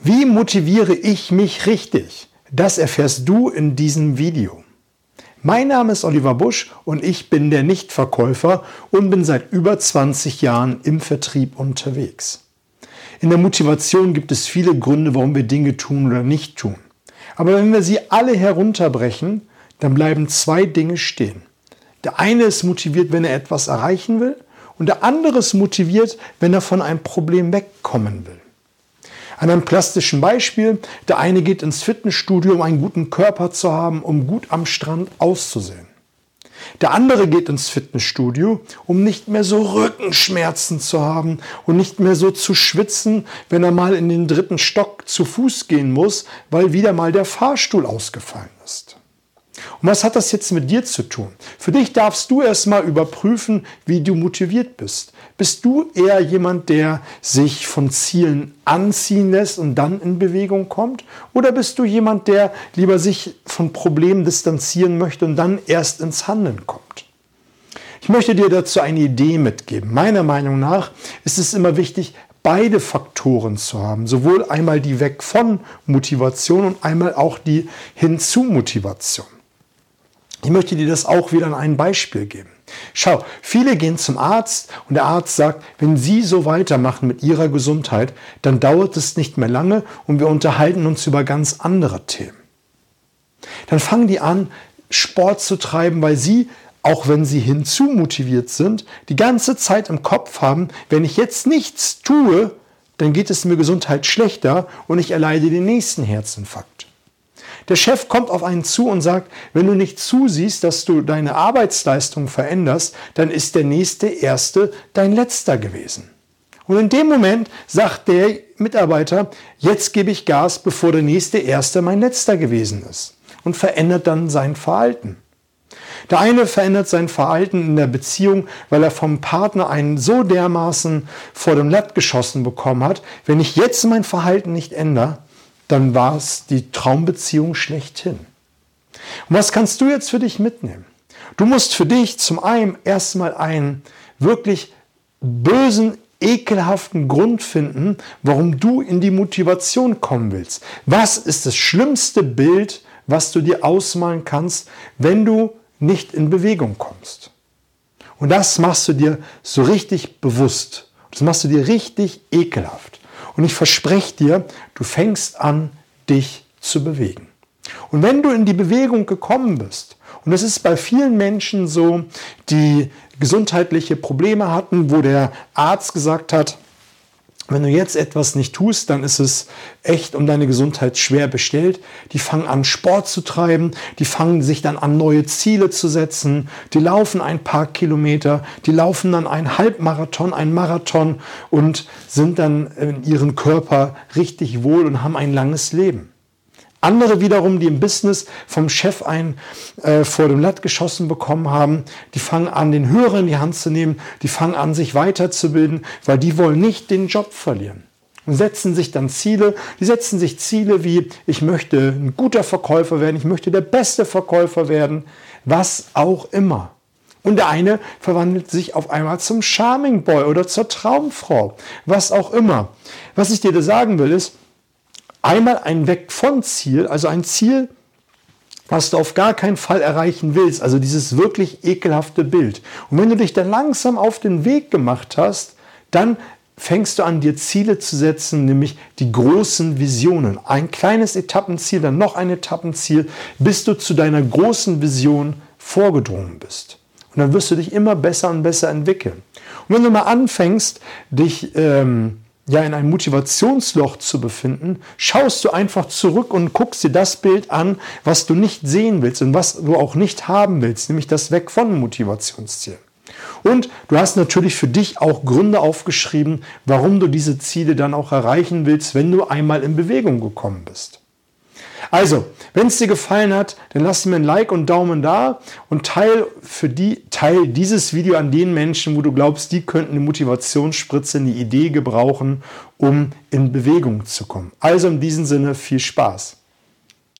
Wie motiviere ich mich richtig? Das erfährst du in diesem Video. Mein Name ist Oliver Busch und ich bin der Nichtverkäufer und bin seit über 20 Jahren im Vertrieb unterwegs. In der Motivation gibt es viele Gründe, warum wir Dinge tun oder nicht tun. Aber wenn wir sie alle herunterbrechen, dann bleiben zwei Dinge stehen. Der eine ist motiviert, wenn er etwas erreichen will und der andere ist motiviert, wenn er von einem Problem wegkommen will. An einem plastischen Beispiel, der eine geht ins Fitnessstudio, um einen guten Körper zu haben, um gut am Strand auszusehen. Der andere geht ins Fitnessstudio, um nicht mehr so Rückenschmerzen zu haben und nicht mehr so zu schwitzen, wenn er mal in den dritten Stock zu Fuß gehen muss, weil wieder mal der Fahrstuhl ausgefallen ist. Und was hat das jetzt mit dir zu tun? Für dich darfst du erstmal überprüfen, wie du motiviert bist. Bist du eher jemand, der sich von Zielen anziehen lässt und dann in Bewegung kommt? Oder bist du jemand, der lieber sich von Problemen distanzieren möchte und dann erst ins Handeln kommt? Ich möchte dir dazu eine Idee mitgeben. Meiner Meinung nach ist es immer wichtig, beide Faktoren zu haben. Sowohl einmal die Weg von Motivation und einmal auch die Hinzu Motivation. Ich möchte dir das auch wieder an einem Beispiel geben. Schau, viele gehen zum Arzt und der Arzt sagt, wenn Sie so weitermachen mit Ihrer Gesundheit, dann dauert es nicht mehr lange und wir unterhalten uns über ganz andere Themen. Dann fangen die an, Sport zu treiben, weil sie, auch wenn sie hinzumotiviert sind, die ganze Zeit im Kopf haben, wenn ich jetzt nichts tue, dann geht es mir Gesundheit schlechter und ich erleide den nächsten Herzinfarkt. Der Chef kommt auf einen zu und sagt, wenn du nicht zusiehst, dass du deine Arbeitsleistung veränderst, dann ist der nächste Erste dein Letzter gewesen. Und in dem Moment sagt der Mitarbeiter, jetzt gebe ich Gas, bevor der nächste Erste mein Letzter gewesen ist. Und verändert dann sein Verhalten. Der eine verändert sein Verhalten in der Beziehung, weil er vom Partner einen so dermaßen vor dem Latt geschossen bekommen hat, wenn ich jetzt mein Verhalten nicht ändere, dann war es die Traumbeziehung schlechthin. Und was kannst du jetzt für dich mitnehmen? Du musst für dich zum einen erstmal einen wirklich bösen, ekelhaften Grund finden, warum du in die Motivation kommen willst. Was ist das schlimmste Bild, was du dir ausmalen kannst, wenn du nicht in Bewegung kommst? Und das machst du dir so richtig bewusst. Das machst du dir richtig ekelhaft. Und ich verspreche dir, du fängst an, dich zu bewegen. Und wenn du in die Bewegung gekommen bist, und das ist bei vielen Menschen so, die gesundheitliche Probleme hatten, wo der Arzt gesagt hat, wenn du jetzt etwas nicht tust, dann ist es echt um deine Gesundheit schwer bestellt. Die fangen an, Sport zu treiben, die fangen sich dann an, neue Ziele zu setzen, die laufen ein paar Kilometer, die laufen dann ein Halbmarathon, ein Marathon und sind dann in ihrem Körper richtig wohl und haben ein langes Leben. Andere wiederum, die im Business vom Chef ein äh, vor dem Latt geschossen bekommen haben, die fangen an, den Hörer in die Hand zu nehmen, die fangen an, sich weiterzubilden, weil die wollen nicht den Job verlieren. Und setzen sich dann Ziele, die setzen sich Ziele wie, ich möchte ein guter Verkäufer werden, ich möchte der beste Verkäufer werden, was auch immer. Und der eine verwandelt sich auf einmal zum Charming Boy oder zur Traumfrau, was auch immer. Was ich dir da sagen will, ist, Einmal ein Weg von Ziel, also ein Ziel, was du auf gar keinen Fall erreichen willst, also dieses wirklich ekelhafte Bild. Und wenn du dich dann langsam auf den Weg gemacht hast, dann fängst du an, dir Ziele zu setzen, nämlich die großen Visionen. Ein kleines Etappenziel, dann noch ein Etappenziel, bis du zu deiner großen Vision vorgedrungen bist. Und dann wirst du dich immer besser und besser entwickeln. Und wenn du mal anfängst, dich ähm, ja in einem Motivationsloch zu befinden, schaust du einfach zurück und guckst dir das Bild an, was du nicht sehen willst und was du auch nicht haben willst, nämlich das Weg von Motivationsziel. Und du hast natürlich für dich auch Gründe aufgeschrieben, warum du diese Ziele dann auch erreichen willst, wenn du einmal in Bewegung gekommen bist. Also, wenn es dir gefallen hat, dann lass mir ein Like und Daumen da und teil für die teil dieses Video an den Menschen, wo du glaubst, die könnten eine Motivationsspritze, eine Idee gebrauchen, um in Bewegung zu kommen. Also in diesem Sinne viel Spaß.